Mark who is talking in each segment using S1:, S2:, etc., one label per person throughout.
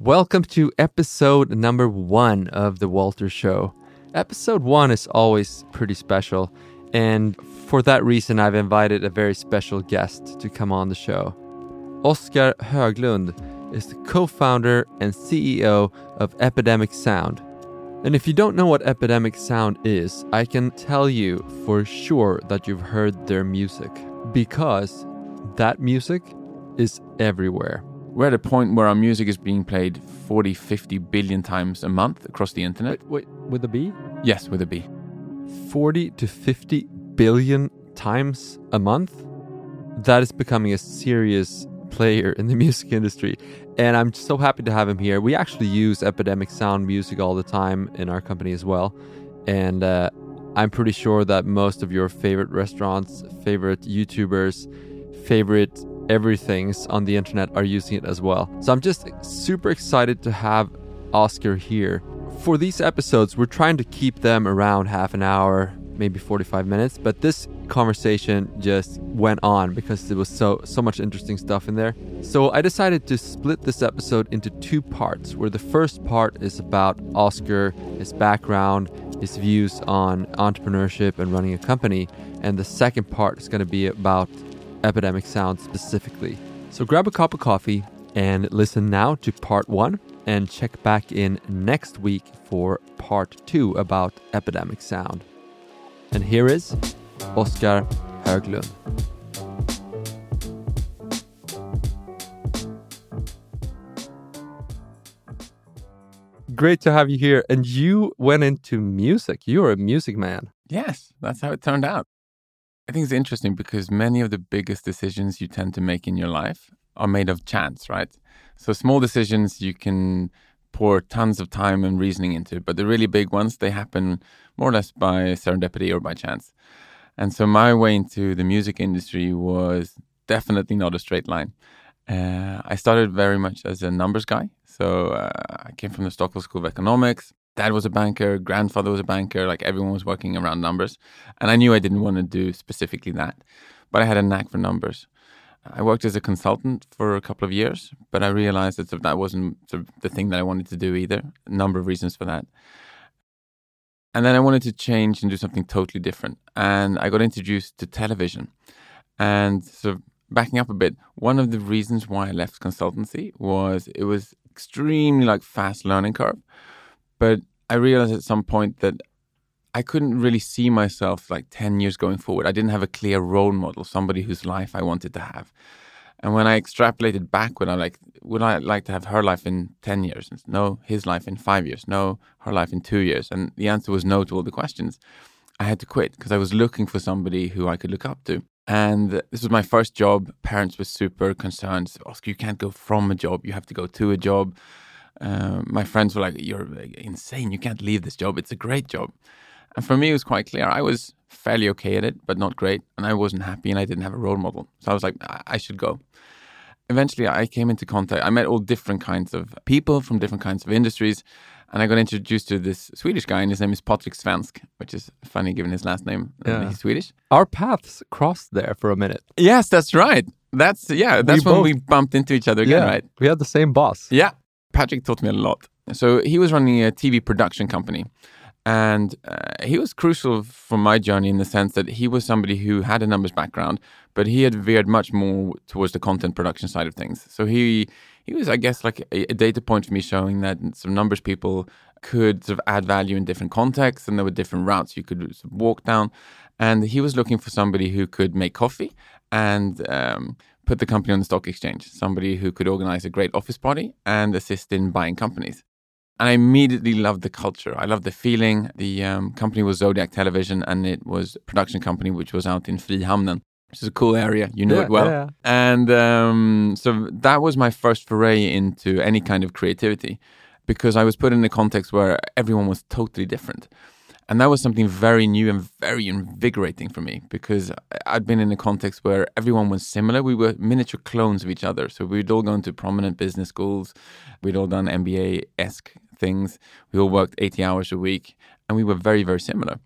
S1: Welcome to episode number one of The Walter Show. Episode one is always pretty special, and for that reason, I've invited a very special guest to come on the show. Oscar Höglund is the co founder and CEO of Epidemic Sound. And if you don't know what Epidemic Sound is, I can tell you for sure that you've heard their music because that music is everywhere.
S2: We're at a point where our music is being played 40, 50 billion times a month across the internet.
S1: Wait, wait with a B?
S2: Yes, with a B.
S1: 40 to 50 billion times a month? That is becoming a serious player in the music industry. And I'm so happy to have him here. We actually use Epidemic Sound music all the time in our company as well. And uh, I'm pretty sure that most of your favorite restaurants, favorite YouTubers, favorite everything's on the internet are using it as well. So I'm just super excited to have Oscar here. For these episodes, we're trying to keep them around half an hour, maybe 45 minutes, but this conversation just went on because there was so so much interesting stuff in there. So I decided to split this episode into two parts, where the first part is about Oscar, his background, his views on entrepreneurship and running a company, and the second part is going to be about Epidemic Sound specifically. So grab a cup of coffee and listen now to part 1 and check back in next week for part 2 about Epidemic Sound. And here is Oscar Höglund. Great to have you here. And you went into music. You're a music man.
S2: Yes, that's how it turned out. I think it's interesting because many of the biggest decisions you tend to make in your life are made of chance, right? So small decisions you can pour tons of time and reasoning into, but the really big ones they happen more or less by serendipity or by chance. And so my way into the music industry was definitely not a straight line. Uh, I started very much as a numbers guy. So uh, I came from the Stockholm School of Economics. Dad was a banker, grandfather was a banker, like everyone was working around numbers. And I knew I didn't want to do specifically that, but I had a knack for numbers. I worked as a consultant for a couple of years, but I realized that that wasn't the thing that I wanted to do either. A number of reasons for that. And then I wanted to change and do something totally different. And I got introduced to television. And so, backing up a bit, one of the reasons why I left consultancy was it was extremely like fast learning curve. But I realized at some point that I couldn't really see myself like 10 years going forward. I didn't have a clear role model, somebody whose life I wanted to have. And when I extrapolated back, when I like, would I like to have her life in 10 years? No, his life in five years. No, her life in two years. And the answer was no to all the questions. I had to quit because I was looking for somebody who I could look up to. And this was my first job. Parents were super concerned. Oscar, you can't go from a job. You have to go to a job. Uh, my friends were like, You're insane. You can't leave this job. It's a great job. And for me, it was quite clear. I was fairly okay at it, but not great. And I wasn't happy and I didn't have a role model. So I was like, I, I should go. Eventually, I came into contact. I met all different kinds of people from different kinds of industries. And I got introduced to this Swedish guy, and his name is Patrik Svensk, which is funny given his last name. Yeah. He's Swedish.
S1: Our paths crossed there for a minute.
S2: Yes, that's right. That's yeah. That's we when both, we bumped into each other again,
S1: yeah,
S2: right?
S1: We had the same boss.
S2: Yeah, Patrik taught me a lot. So he was running a TV production company, and uh, he was crucial for my journey in the sense that he was somebody who had a numbers background, but he had veered much more towards the content production side of things. So he he was, I guess, like a, a data point for me showing that some numbers people could sort of add value in different contexts, and there were different routes you could walk down. And he was looking for somebody who could make coffee and um, put the company on the stock exchange, somebody who could organize a great office party and assist in buying companies. And I immediately loved the culture. I loved the feeling. The um, company was Zodiac Television, and it was a production company which was out in Frihamnen, which is a cool area. You know
S1: yeah,
S2: it well.
S1: Yeah.
S2: And um, so that was my first foray into any kind of creativity because I was put in a context where everyone was totally different. And that was something very new and very invigorating for me because I'd been in a context where everyone was similar. We were miniature clones of each other. So we'd all gone to prominent business schools, we'd all done MBA esque things, we all worked 80 hours a week, and we were very, very similar.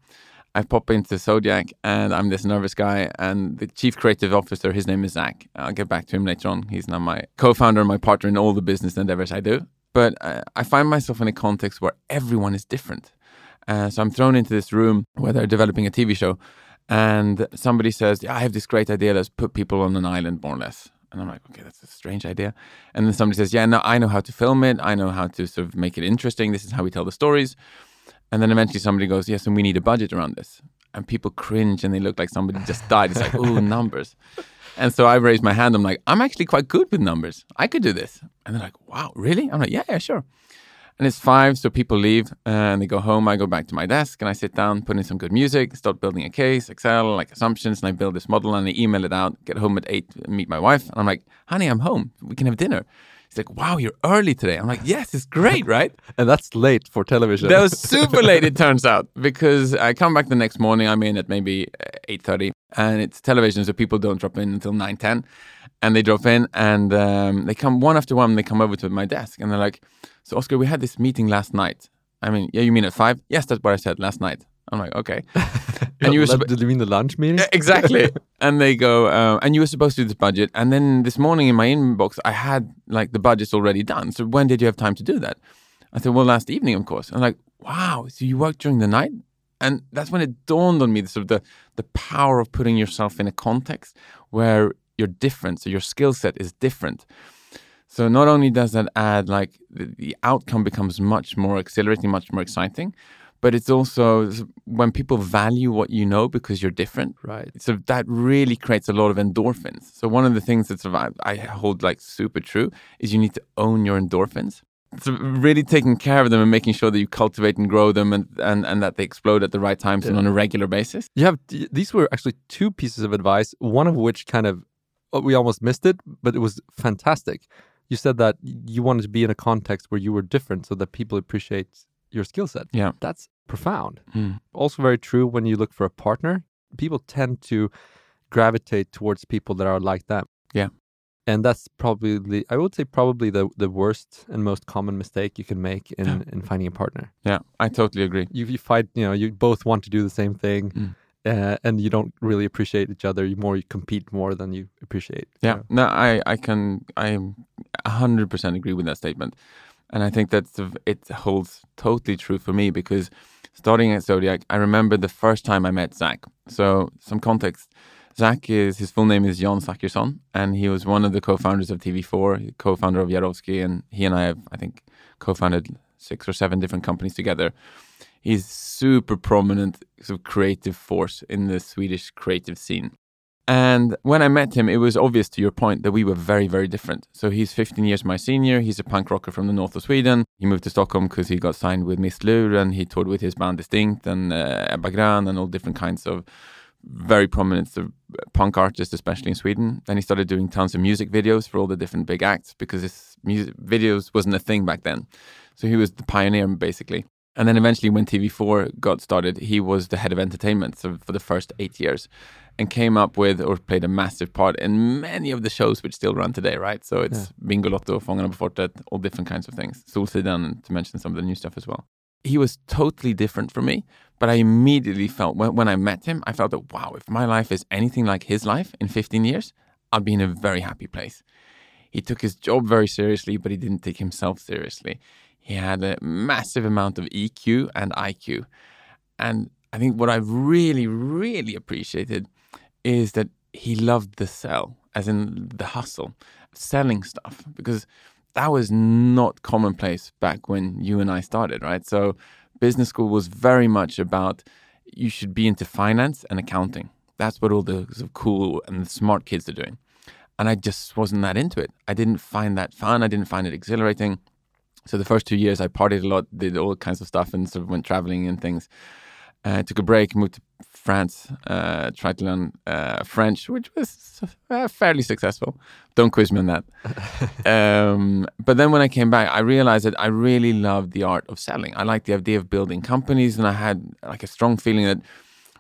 S2: I pop into Zodiac and I'm this nervous guy. And the chief creative officer, his name is Zach. I'll get back to him later on. He's now my co founder and my partner in all the business endeavors I do. but uh, I find myself in a context where everyone is different. Uh, so I'm thrown into this room where they're developing a TV show, and somebody says, "Yeah, I have this great idea. Let's put people on an island, more or less." And I'm like, "Okay, that's a strange idea." And then somebody says, "Yeah, no, I know how to film it. I know how to sort of make it interesting. This is how we tell the stories." And then eventually somebody goes, "Yes, and we need a budget around this." And people cringe and they look like somebody just died. It's like, "Ooh, numbers." And so I raised my hand. I'm like, I'm actually quite good with numbers. I could do this. And they're like, wow, really? I'm like, yeah, yeah, sure. And it's five, so people leave uh, and they go home. I go back to my desk and I sit down, put in some good music, start building a case, Excel, like assumptions, and I build this model and I email it out, get home at eight, meet my wife. And I'm like, honey, I'm home. We can have dinner. He's like, wow, you're early today. I'm like, yes, it's great, right?
S1: and that's late for television.
S2: that was super late, it turns out, because I come back the next morning. I'm in at maybe 8.30 and it's television, so people don't drop in until nine ten, And they drop in and um, they come one after one, they come over to my desk and they're like, so Oscar, we had this meeting last night. I mean, yeah, you mean at five? Yes, that's what I said last night. I'm like, okay.
S1: and you were sub- did you mean the lunch meeting?
S2: Yeah, exactly. and they go, uh, and you were supposed to do this budget. And then this morning in my inbox, I had like the budget's already done. So when did you have time to do that? I said, well, last evening, of course. I'm like, wow. So you worked during the night? And that's when it dawned on me, the sort of the the power of putting yourself in a context where you're different, so your skill set is different. So not only does that add like the, the outcome becomes much more exhilarating, much more exciting, but it's also when people value what you know because you're different.
S1: Right.
S2: So that really creates a lot of endorphins. So one of the things that I, I hold like super true is you need to own your endorphins. So really taking care of them and making sure that you cultivate and grow them and, and, and that they explode at the right times yeah. and on a regular basis.
S1: You have these were actually two pieces of advice one of which kind of oh, we almost missed it but it was fantastic you said that you wanted to be in a context where you were different so that people appreciate your skill set.
S2: Yeah.
S1: That's profound. Mm. Also, very true when you look for a partner, people tend to gravitate towards people that are like that.
S2: Yeah.
S1: And that's probably, I would say, probably the, the worst and most common mistake you can make in, yeah. in finding a partner.
S2: Yeah, I totally agree.
S1: You, you fight, you know, you both want to do the same thing. Mm. Uh, and you don't really appreciate each other. You more you compete more than you appreciate.
S2: Yeah, you know? no, I I can I hundred percent agree with that statement. And I think that it holds totally true for me because starting at Zodiac, I remember the first time I met Zach. So, some context. Zach is his full name is Jan Zachrisson, and he was one of the co-founders of TV4, co-founder of Jarowskij, and he and I have, I think, co-founded six or seven different companies together. He's super prominent sort of creative force in the Swedish creative scene. And when I met him, it was obvious to your point that we were very, very different. So he's 15 years my senior. He's a punk rocker from the north of Sweden. He moved to Stockholm because he got signed with Mistlur and he toured with his band Distinct and uh, Ebba Grön and all different kinds of very prominent punk artists, especially in Sweden. Then he started doing tons of music videos for all the different big acts because his music videos wasn't a thing back then. So he was the pioneer basically. And then eventually, when TV4 got started, he was the head of entertainment for the first eight years and came up with or played a massive part in many of the shows which still run today, right? So it's yeah. Bingolotto, Fångarna på fortet, all different kinds of things. Solsidan, to mention some of the new stuff as well. He was totally different from me, but I immediately felt when, when I met him, I felt that wow, if my life is anything like his life in 15 years, I'll be in a very happy place. He took his job very seriously, but he didn't take himself seriously. He had a massive amount of EQ and IQ. And I think what I really, really appreciated is that he loved the sell, as in the hustle, selling stuff, because that was not commonplace back when you and I started, right? So business school was very much about you should be into finance and accounting. That's what all the cool and smart kids are doing. And I just wasn't that into it. I didn't find that fun. I didn't find it exhilarating. So the first two years, I partied a lot, did all kinds of stuff, and sort of went traveling and things. Uh, took a break, moved to France, uh, tried to learn uh, French, which was uh, fairly successful. Don't quiz me on that. um, but then when I came back, I realized that I really loved the art of selling. I liked the idea of building companies, and I had like a strong feeling that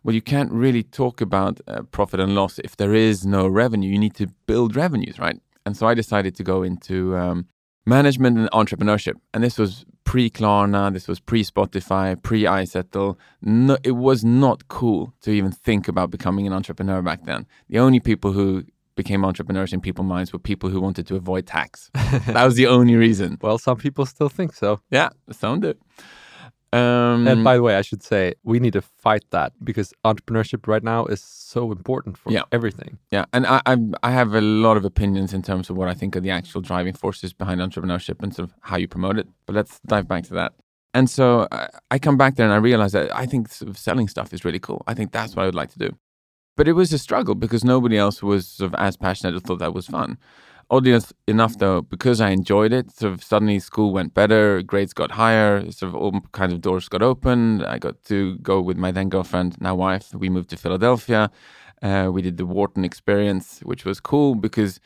S2: well, you can't really talk about uh, profit and loss if there is no revenue. You need to build revenues, right? And so I decided to go into um, management and entrepreneurship. And this was pre Klarna, this was pre Spotify, pre iZettle. No, it was not cool to even think about becoming an entrepreneur back then. The only people who became entrepreneurs in people's minds were people who wanted to avoid tax. that was the only reason.
S1: Well, some people still think so.
S2: Yeah, some do. Um,
S1: And by the way, I should say we need to fight that because entrepreneurship right now is so important for
S2: Yeah.
S1: everything.
S2: Yeah, and I, I I have a lot of opinions in terms of what I think are the actual driving forces behind entrepreneurship and sort of how you promote it. But let's dive back to that. And so I, I come back there and I realize that I think sort of selling stuff is really cool. I think that's what I would like to do. But it was a struggle because nobody else was sort of as passionate or thought that was fun. Oddly enough- though, because I enjoyed it, sort of suddenly school went better, grades got higher, sort of all kinds of doors got opened. I got to go with my then girlfriend, now wife. We moved to Philadelphia. Uh, we did the Wharton experience, which was cool because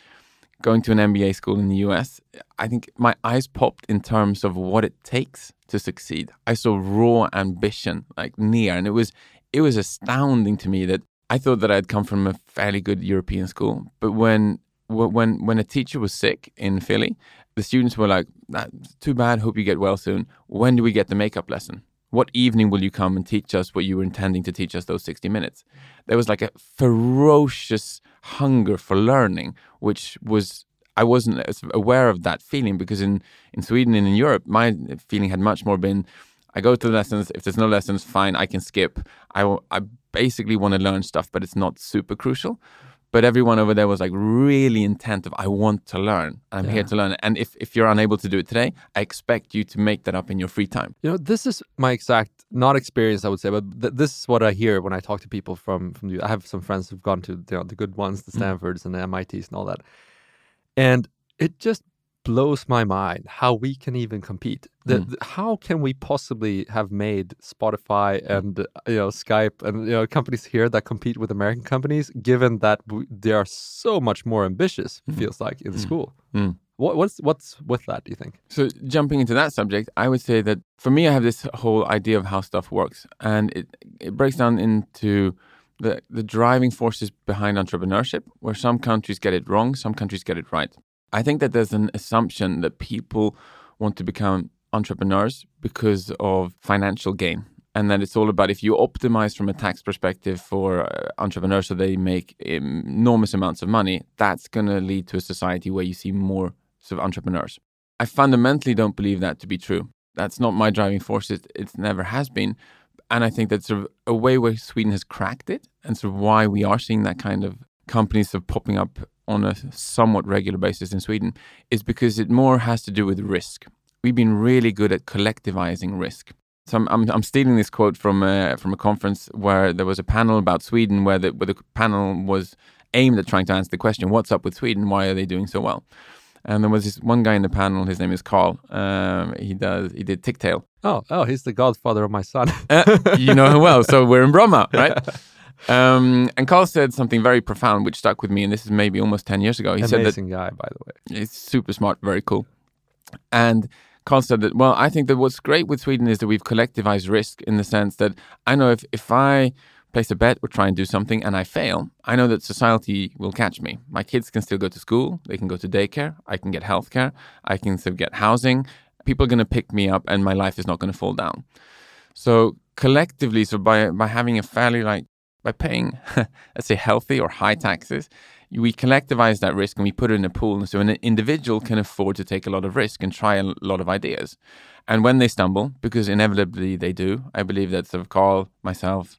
S2: going to an MBA school in the US, I think my eyes popped in terms of what it takes to succeed. I saw raw ambition like near, and it was it was astounding to me that I thought that I'd come from a fairly good European school, but when wh- when when a teacher was sick in Philly, the students were like, "That's too bad. Hope you get well soon. When do we get the makeup lesson? What evening will you come and teach us what you were intending to teach us those sixty minutes?" There was like a ferocious hunger for learning, which was I wasn't as aware of that feeling because in in Sweden and in Europe, my feeling had much more been. I go to the lessons. If there's no lessons, fine, I can skip. I, I basically want to learn stuff, but it's not super crucial. But everyone over there was like really intent of I want to learn. I'm here to learn. And if, if you're unable to do it today, I expect you to make that up in your free time.
S1: You know, this is my exact not experience, I would say, but th- this is what I hear when I talk to people from from the. I have some friends who've gone to you know the good ones, the mm. Stanfords and the MITs and all that, and it just blows my mind how we can even compete. The,
S2: Mm.
S1: the- how can we possibly have made Spotify and uh, you know Skype and you know companies here that compete with American companies, given that we, they are so much more ambitious? Feels like in school.
S2: Mm.
S1: What, what's what's with that? Do you think?
S2: So jumping into that subject, I would say that for me, I have this whole idea of how stuff works, and it it breaks down into the the driving forces behind entrepreneurship, where some countries get it wrong, some countries get it right. I think that there's an assumption that people want to become entrepreneurs because of financial gain. And that it's all about if you optimize from a tax perspective for uh, entrepreneurs so they make enormous amounts of money, that's going to lead to a society where you see more sort of entrepreneurs. I fundamentally don't believe that to be true. That's not my driving force. It, it never has been. And I think that's sort of a way where Sweden has cracked it and sort of why we are seeing that kind of companies of popping up on a somewhat regular basis in Sweden is because it more has to do with risk. We've been really good at collectivizing risk. So I'm, I'm, I'm stealing this quote from a, from a conference where there was a panel about Sweden where the, where the panel was aimed at trying to answer the question, what's up with Sweden? Why are they doing so well? And there was this one guy in the panel. His name is Carl. Um, he does he did Tictail.
S1: Oh, oh, he's the godfather of my son.
S2: Uh, you know him well, so we're in Bromma, right? Um, and Carl said something very profound, which stuck with me. And this is maybe almost ten years ago. He said that
S1: Amazing guy, by the way.
S2: He's super smart, very cool. And Carl said that, well, I think that what's great with Sweden is that we've collectivized risk in the sense that I know if, if I place a bet or try and do something and I fail, I know that society will catch me. My kids can still go to school, they can go to daycare, I can get healthcare, I can still get housing. People are going to pick me up and my life is not going to fall down. So collectively, so by by having a fairly like by paying, let's say healthy or high mm-hmm. taxes, we collectivize that risk and we put it in a pool. And so an individual mm-hmm. can afford to take a lot of risk and try a lot of ideas. And when they stumble, because inevitably they do, I believe that sort of Carl, myself,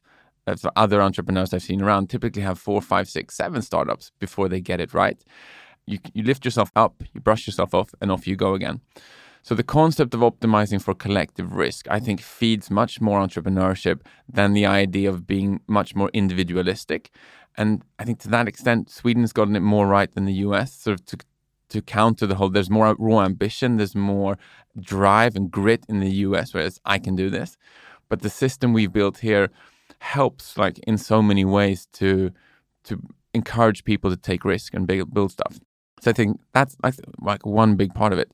S2: other entrepreneurs I've seen around typically have four, five, six, seven startups before they get it right. You, you lift yourself up, you brush yourself off, and off you go again. So the concept of optimizing for collective risk, I think, feeds much more entrepreneurship than the idea of being much more individualistic. And I think to that extent, Sweden has gotten it more right than the US, sort of to to counter the whole. There's more raw ambition, there's more drive and grit in the US, whereas I can do this. But the system we've built here helps, like in so many ways, to to encourage people to take risk and build, stuff. So I think that's like one big part of it.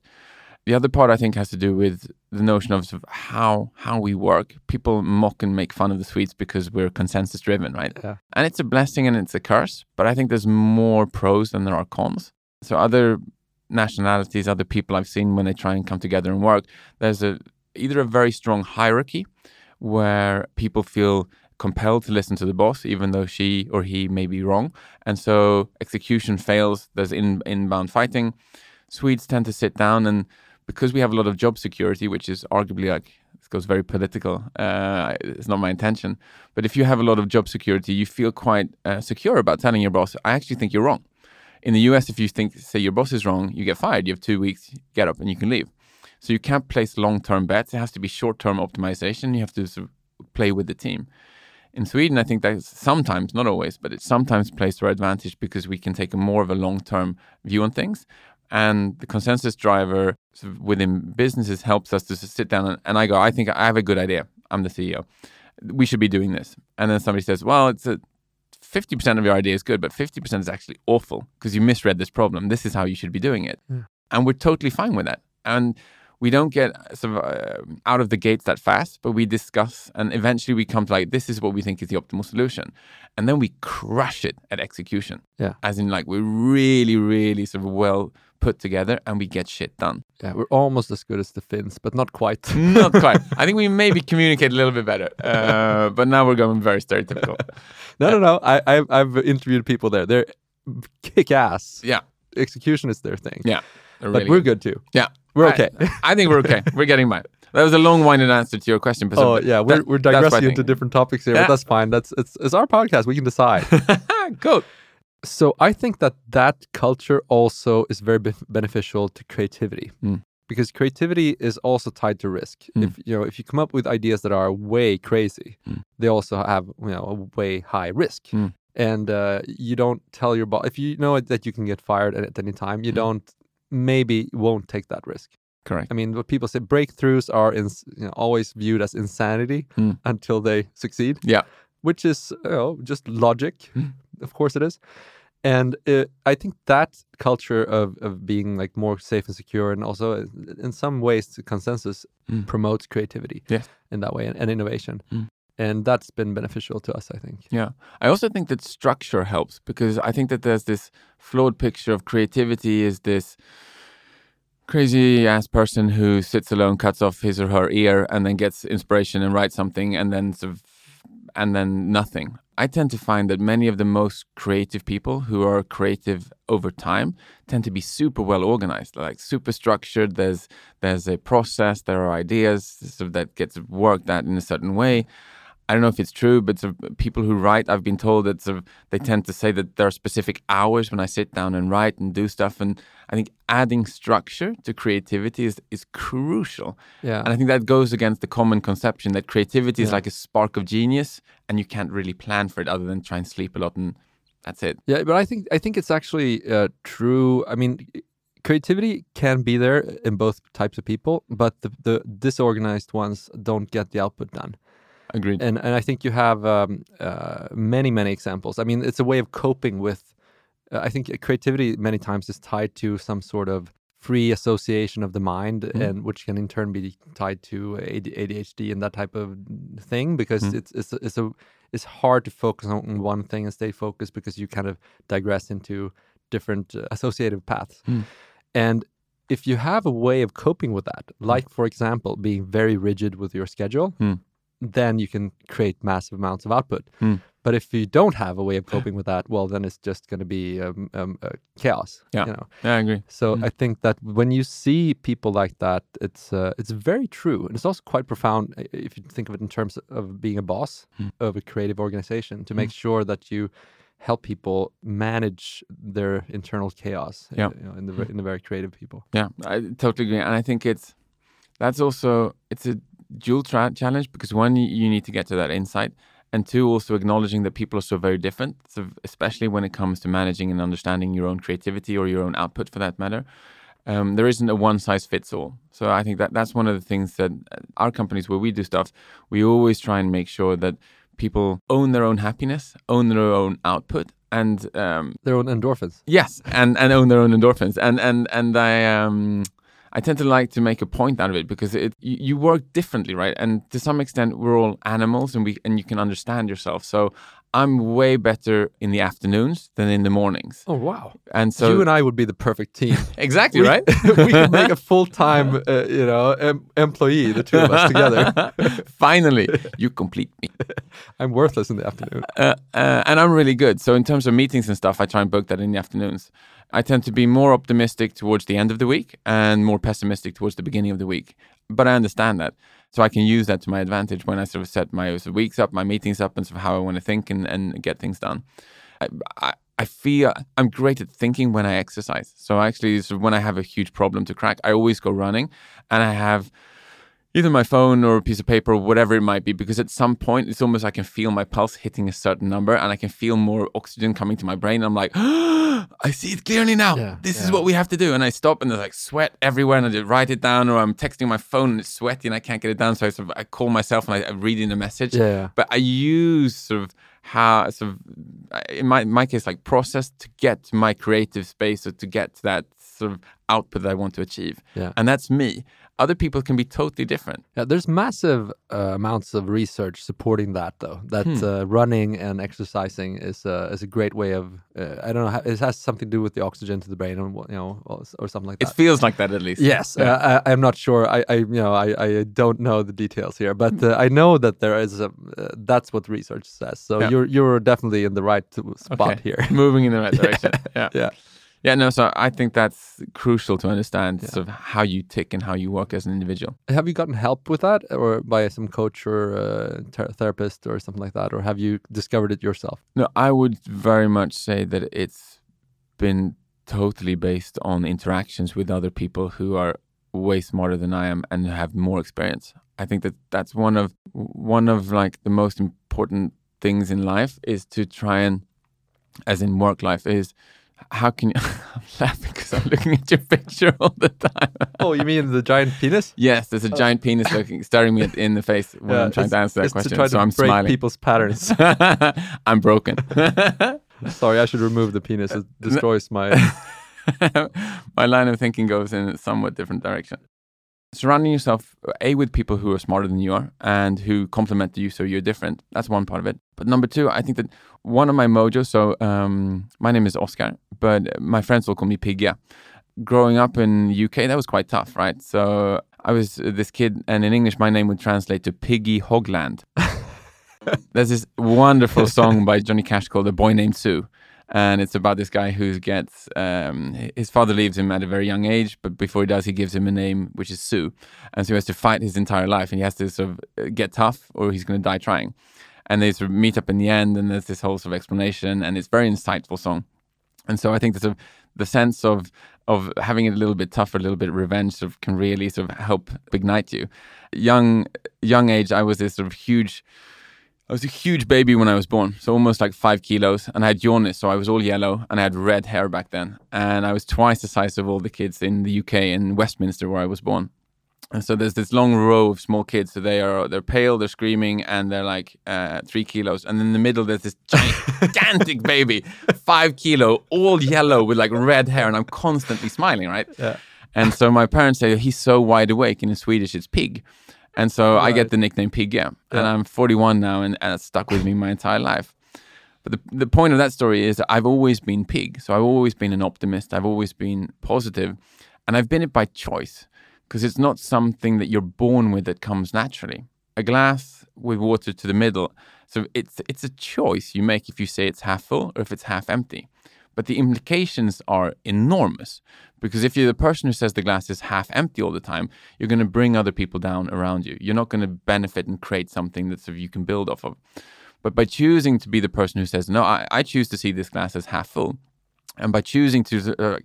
S2: The other part I think has to do with the notion of, sort of how how we work. People mock and make fun of the Swedes because we're consensus driven, right?
S1: Yeah.
S2: And it's a blessing and it's a curse, but I think there's more pros than there are cons. So other nationalities, other people I've seen when they try and come together and work, there's a either a very strong hierarchy where people feel compelled to listen to the boss, even though she or he may be wrong. And so execution fails. There's in, inbound fighting. Swedes tend to sit down, and because we have a lot of job security, which is arguably like this goes very political. Uh, it's not my intention, but if you have a lot of job security, you feel quite uh, secure about telling your boss, "I actually think you're wrong." In the US, if you think, say, your boss is wrong, you get fired. You have two weeks, get up, and you can leave. So you can't place long-term bets. It has to be short-term optimization. You have to sort of play with the team. In Sweden, I think that sometimes, not always, but it sometimes plays to our advantage because we can take a more of a long-term view on things. And the consensus driver within businesses helps us to sit down and, and I go, I think I have a good idea. I'm the CEO. We should be doing this. And then somebody says, well, it's a 50% of your idea is good, but 50% is actually awful because you misread this problem. This is how you should be doing it.
S1: Yeah.
S2: And we're totally fine with that. And we don't get sort of uh, out of the gates that fast, but we discuss and eventually we come to like, this is what we think is the optimal solution. And then we crush it at execution.
S1: Yeah.
S2: As in, like, we're really, really sort of well put together and we get shit done.
S1: Yeah, we're almost as good as the Finns, but not quite.
S2: Not quite. I think we maybe communicate a little bit better. Uh, but now we're going very stereotypical.
S1: no, no, no. I, I've, I've interviewed people there. They're kick ass.
S2: Yeah.
S1: Execution is their thing.
S2: Yeah.
S1: But we're
S2: good.
S1: good too.
S2: Yeah.
S1: We're okay.
S2: I, think we're okay. We're getting by. That was a long-winded answer to your question.
S1: Oh yeah, we're,
S2: that-
S1: we're
S2: I
S1: digressing into different topics here,
S2: Yeah.
S1: but that's fine. That's it's it's our podcast. We can decide.
S2: Cool.
S1: so I think that that culture also is very beneficial to creativity
S2: Mm.
S1: because creativity is also tied to risk.
S2: Mm.
S1: If you know if you come up with ideas that are way crazy,
S2: Mm.
S1: they also have you know a way high risk.
S2: Mm.
S1: And uh, you don't tell your boss if you know that you can get fired at, at any time. You
S2: Mm.
S1: don't maybe won't take that risk.
S2: Correct.
S1: I mean, what people say breakthroughs are in, you know, always viewed as insanity
S2: Mm.
S1: until they succeed
S2: Yeah.
S1: which is you know, just logic.
S2: Mm.
S1: Of course, it is. And uh, I think that culture of, of being like more safe and secure, and also uh, in some ways, the consensus
S2: Mm.
S1: promotes creativity
S2: Yes.
S1: in that way and, and innovation. And that's been beneficial to us, I think.
S2: Yeah. I also think that structure helps because I think that there's this flawed picture of creativity is this crazy ass person who sits alone, cuts off his or her ear, and then gets inspiration and writes something, and then sort of, and then nothing. I tend to find that many of the most creative people who are creative over time tend to be super well organized, like super structured. There's there's a process, there are ideas sort of that gets worked at in a certain way. I don't know if it's true, but sort of people who write, I've been told that sort of they tend to say that there are specific hours when I sit down and write and do stuff. And I think adding structure to creativity is, is crucial.
S1: Yeah.
S2: And I think that goes against the common conception that creativity is like a spark of genius and you can't really plan for it other than try and sleep a lot and that's it.
S1: Yeah, but I think I think it's actually uh, true. I mean, creativity can be there in both types of people, but the, the disorganized ones don't get the output done.
S2: Agreed.
S1: and and I think you have um, uh, many many examples. I mean, it's a way of coping with. Uh, I think creativity many times is tied to some sort of free association of the mind,
S2: Mm.
S1: and which can in turn be tied to ADHD and that type of thing because
S2: Mm.
S1: it's it's it's a it's hard to focus on one thing and stay focused because you kind of digress into different uh, associative paths.
S2: Mm.
S1: And if you have a way of coping with that, like for example, being very rigid with your schedule,
S2: Mm.
S1: Then you can create massive amounts of output.
S2: Mm.
S1: But if you don't have a way of coping with that, well, then it's just going to be um, um, uh, chaos.
S2: Yeah.
S1: You know.
S2: Yeah, I agree.
S1: So
S2: Mm.
S1: I think that when you see people like that, it's uh, it's very true, and it's also quite profound if you think of it in terms of being a boss
S2: Mm.
S1: of a creative organization to make sure that you help people manage their internal chaos. uh,
S2: Yeah.
S1: you know, in the in the very creative people.
S2: Yeah, I totally agree, and I think it's that's also it's a dual tra- challenge because one you need to get to that insight, and two also acknowledging that people are so very different. So especially when it comes to managing and understanding your own creativity or your own output, for that matter, um, there isn't a one size fits all. So I think that that's one of the things that uh, our companies where we do stuff, we always try and make sure that people own their own happiness, own their own output, and um,
S1: Their own endorphins.
S2: Yes, and and own their own endorphins, and and and I um I tend to like to make a point out of it because it you, you work differently, right? And to some extent, we're all animals, and we and you can understand yourself. So I'm way better in the afternoons than in the mornings.
S1: Oh wow!
S2: And so
S1: you and I would be the perfect team.
S2: exactly
S1: We-
S2: right.
S1: we could make a full-time, uh, you know, em- employee. The two of us together.
S2: Finally, you complete me.
S1: I'm worthless in the afternoon.
S2: uh, uh, and I'm really good. So in terms of meetings and stuff, I try and book that in the afternoons. I tend to be more optimistic towards the end of the week and more pessimistic towards the beginning of the week. But I understand that, so I can use that to my advantage when I sort of set my weeks up, my meetings up, and sort of how I want to think and, and get things done. I, I, I feel I'm great at thinking when I exercise. So actually, when I have a huge problem to crack, I always go running, and I have either my phone or a piece of paper or whatever it might be because at some point it's almost I can feel my pulse hitting a certain number and I can feel more oxygen coming to my brain. I'm like, I see it clearly now.
S1: Yeah,
S2: this is what we have to do. And I stop and there's like sweat everywhere and I just write it down or I'm texting my phone and it's sweaty and I can't get it down. So I, sort of, I call myself and I, I'm reading the message.
S1: Yeah, yeah.
S2: But I use sort of how sort of in my my case like process to get to my creative space or to get to that sort of output that I want to achieve.
S1: Yeah.
S2: And that's me. Other people can be totally different.
S1: Yeah, there's massive uh, amounts of research supporting that, though. That
S2: Hmm.
S1: uh, running and exercising is uh, is a great way of uh, I don't know. It has something to do with the oxygen to the brain, and you know, or, something like that.
S2: It feels like that at least.
S1: Yes,
S2: Yeah.
S1: uh, I, I'm not sure. I, I, you know, I, I don't know the details here, but uh, I know that there is a. Uh, that's what research says. So
S2: Yeah.
S1: you're you're definitely in the right spot
S2: Okay.
S1: here.
S2: Moving in the right direction. yeah.
S1: yeah,
S2: Yeah, no, so I think that's crucial to understand sort of how you tick and how you work as an individual.
S1: have you gotten help with that, or by some coach or uh, ther- therapist or something like that, or have you discovered it yourself?
S2: No, I would very much say that it's been totally based on interactions with other people who are way smarter than I am and have more experience. I think that that's one of one of like the most important things in life is to try and as in work life is how can you I'm laughing because I'm looking at your picture all the time.
S1: oh, you mean the giant penis?
S2: Yes, there's a oh. giant penis looking staring me in the face when I'm trying to answer that question.
S1: to try
S2: so
S1: to
S2: I'm
S1: break
S2: smiling.
S1: people's patterns.
S2: I'm broken.
S1: Sorry, I should remove the penis. It destroys my.
S2: My line of thinking goes in a somewhat different direction. Surrounding yourself, A, with people who are smarter than you are and who complement you so you're different. That's one part of it. But number two, I think that one of my mojos, so um, my name is Oscar, but my friends will call me Pigge. Growing up in UK, that was quite tough, right? So I was this kid, and in English, my name would translate to Piggy Hogland. There's this wonderful song by Johnny Cash called "A Boy Named Sue," and it's about this guy who gets um, his father leaves him at a very young age, but before he does, he gives him a name which is Sue, and so he has to fight his entire life, and he has to sort of uh, get tough, or he's going to die trying. And they sort of meet up in the end, and there's this whole sort of explanation, and it's very insightful song. And so I think that sort of the sense of of having it a little bit tougher, a little bit revenge, sort of can really sort of help ignite you. Young young age, I was this sort of huge. I was a huge baby when I was born, so almost like five kilos, and I had jaundice, so I was all yellow, and I had red hair back then, and I was twice the size of all the kids in the UK in Westminster where I was born. And so there's this long row of small kids. So they are they're pale, they're screaming, and they're like uh, three kilos. And in the middle, there's this gigantic baby, five kilo, all yellow with like red hair, and I'm constantly smiling, right?
S1: Yeah.
S2: And so my parents say he's so wide awake, and in Swedish it's pig. And so I get the nickname Pig, yeah. And I'm 41 now, and, and it's stuck with me my entire life. But the, the point of that story is that I've always been pig. So I've always been an optimist. I've always been positive, and I've been it by choice because it's not something that you're born with that comes naturally. A glass with water to the middle. So it's it's a choice you make if you say it's half full or if it's half empty. But the implications are enormous because if you're the person who says the glass is half empty all the time, you're going to bring other people down around you. You're not going to benefit and create something that sort of you can build off of. But by choosing to be the person who says, no, I, I choose to see this glass as half full, and by choosing to uh,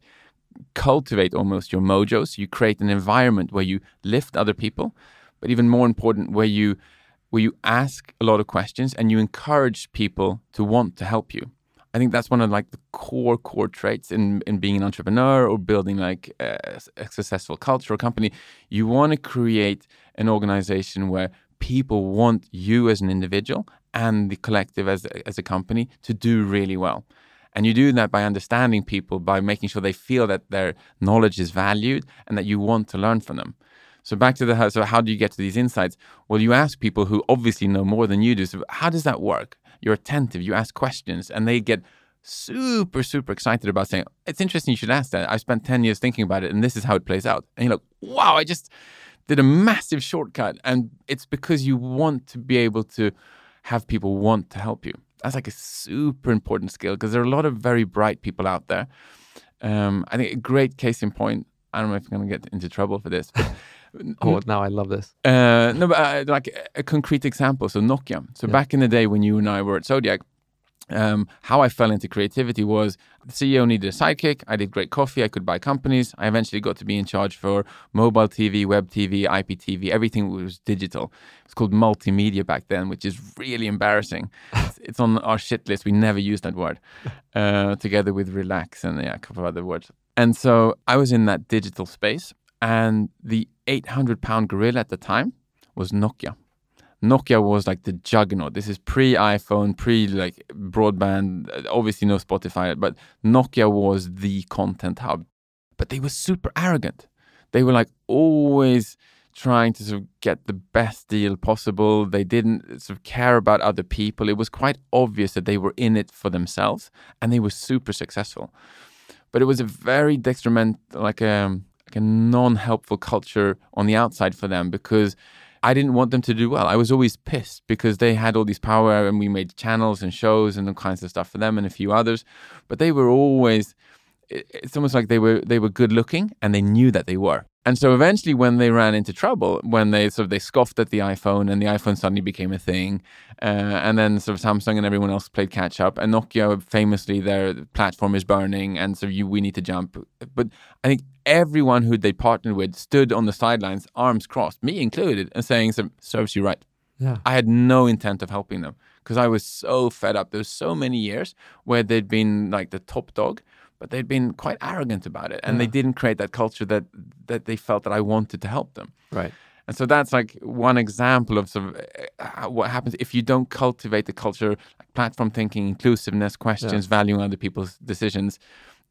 S2: cultivate almost your mojos, you create an environment where you lift other people, but even more important, where you where you ask a lot of questions and you encourage people to want to help you. I think that's one of like the core core traits in in being an entrepreneur or building like a, a successful culture or company. You want to create an organization where people want you as an individual and the collective as a, as a company to do really well. And you do that by understanding people, by making sure they feel that their knowledge is valued and that you want to learn from them. So back to the so how do you get to these insights? Well, you ask people who obviously know more than you do. So how does that work? You're attentive, you ask questions, and they get super, super excited about saying, It's interesting you should ask that. I spent 10 years thinking about it, and this is how it plays out. And you're like, Wow, I just did a massive shortcut. And it's because you want to be able to have people want to help you. That's like a super important skill because there are a lot of very bright people out there. Um, I think a great case in point. I don't know if I'm going to get into trouble for this, but
S1: oh, now I love this.
S2: Uh, no, but uh, like a concrete example. So Nokia. So yeah. back in the day when you and I were at Zodiac, um, how I fell into creativity was the CEO needed a sidekick. I did great coffee. I could buy companies. I eventually got to be in charge for mobile TV, web TV, IPTV. Everything was digital. It's called multimedia back then, which is really embarrassing. it's, it's, on our shit list. We never use that word, uh, together with relax and yeah, a couple of other words. And so I was in that digital space, and the 800 pound gorilla at the time was Nokia. Nokia was like the juggernaut. This is pre iPhone, pre like broadband, obviously no Spotify, but Nokia was the content hub. But they were super arrogant. They were like always trying to sort of get the best deal possible. They didn't sort of care about other people. It was quite obvious that they were in it for themselves and they were super successful. But it was a very detriment, like um, like a non helpful culture on the outside for them because I didn't want them to do well. I was always pissed because they had all these power and we made channels and shows and all kinds of stuff for them and a few others. But they were always it's almost like they were they were good looking and they knew that they were. And so eventually, when they ran into trouble, when they sort of they scoffed at the iPhone, and the iPhone suddenly became a thing, uh, and then sort of Samsung and everyone else played catch up, and Nokia famously their platform is burning, and so you we need to jump. But I think everyone who they partnered with stood on the sidelines, arms crossed, me included, and saying, so, "Serves you right."
S1: Yeah.
S2: I had no intent of helping them because I was so fed up. There was so many years where they'd been like the top dog, but they'd been quite arrogant about it, and yeah. they didn't create that culture that that they felt that I wanted to help them.
S1: Right.
S2: And so that's like one example of sort of uh, what happens if you don't cultivate the culture, like platform thinking, inclusiveness, questions, yeah. valuing other people's decisions.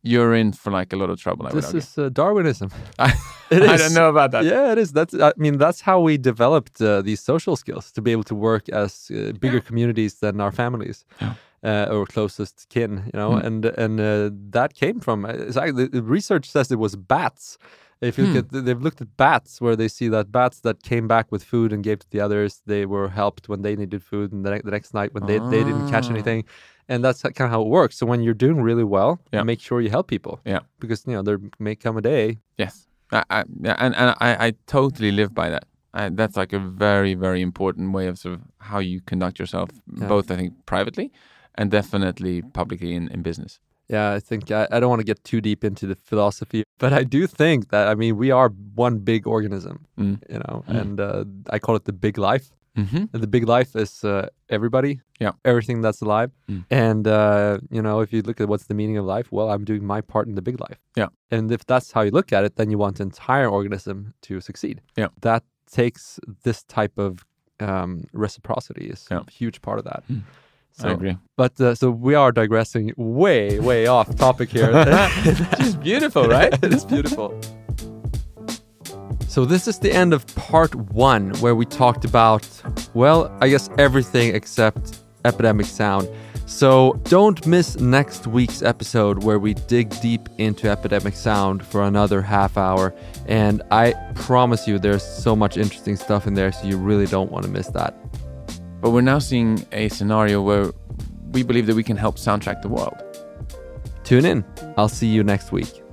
S2: You're in for like a lot of trouble. I
S1: this is uh, Darwinism.
S2: I, I don't know about that.
S1: Yeah, it is. That's. I mean, that's how we developed uh, these social skills to be able to work as uh, bigger yeah. communities than our families. Yeah uh, or closest kin, you know, mm. and and uh, that came from actually, the research says it was bats. If you mm. look hmm. at, they've looked at bats where they see that bats that came back with food and gave to the others, they were helped when they needed food, and the, ne- the next night when they, they didn't catch ah. anything, and that's kind of how it works. So when you're doing really well, yeah. make sure you help people,
S2: yeah,
S1: because you know there may come a day.
S2: Yes, I, I, yeah, and and I, I totally live by that. I, that's like a very very important way of sort of how you conduct yourself, yeah. both I think privately and definitely publicly in, in business.
S1: Yeah, I think I, I don't want to get too deep into the philosophy, but I do think that I mean we are one big organism, mm. you know, mm. and uh, I call it the big life. Mm-hmm. And the big life is uh, everybody,
S2: yeah,
S1: everything that's alive. Mm. And uh, you know, if you look at what's the meaning of life, well, I'm doing my part in the big life.
S2: Yeah.
S1: And if that's how you look at it, then you want the entire organism to succeed.
S2: Yeah.
S1: That takes this type of um, reciprocity is yeah. a huge part of that.
S2: Mm. So, I agree.
S1: But uh, so we are digressing way, way off topic here.
S2: it's beautiful, right?
S1: it's beautiful. So this is the end of part one, where we talked about, well, I guess everything except epidemic sound. So don't miss next week's episode where we dig deep into epidemic sound for another half hour. And I promise you, there's so much interesting stuff in there, so you really don't want to miss that.
S2: But we're now seeing a scenario where we believe that we can help soundtrack the world.
S1: Tune in. I'll see you next week.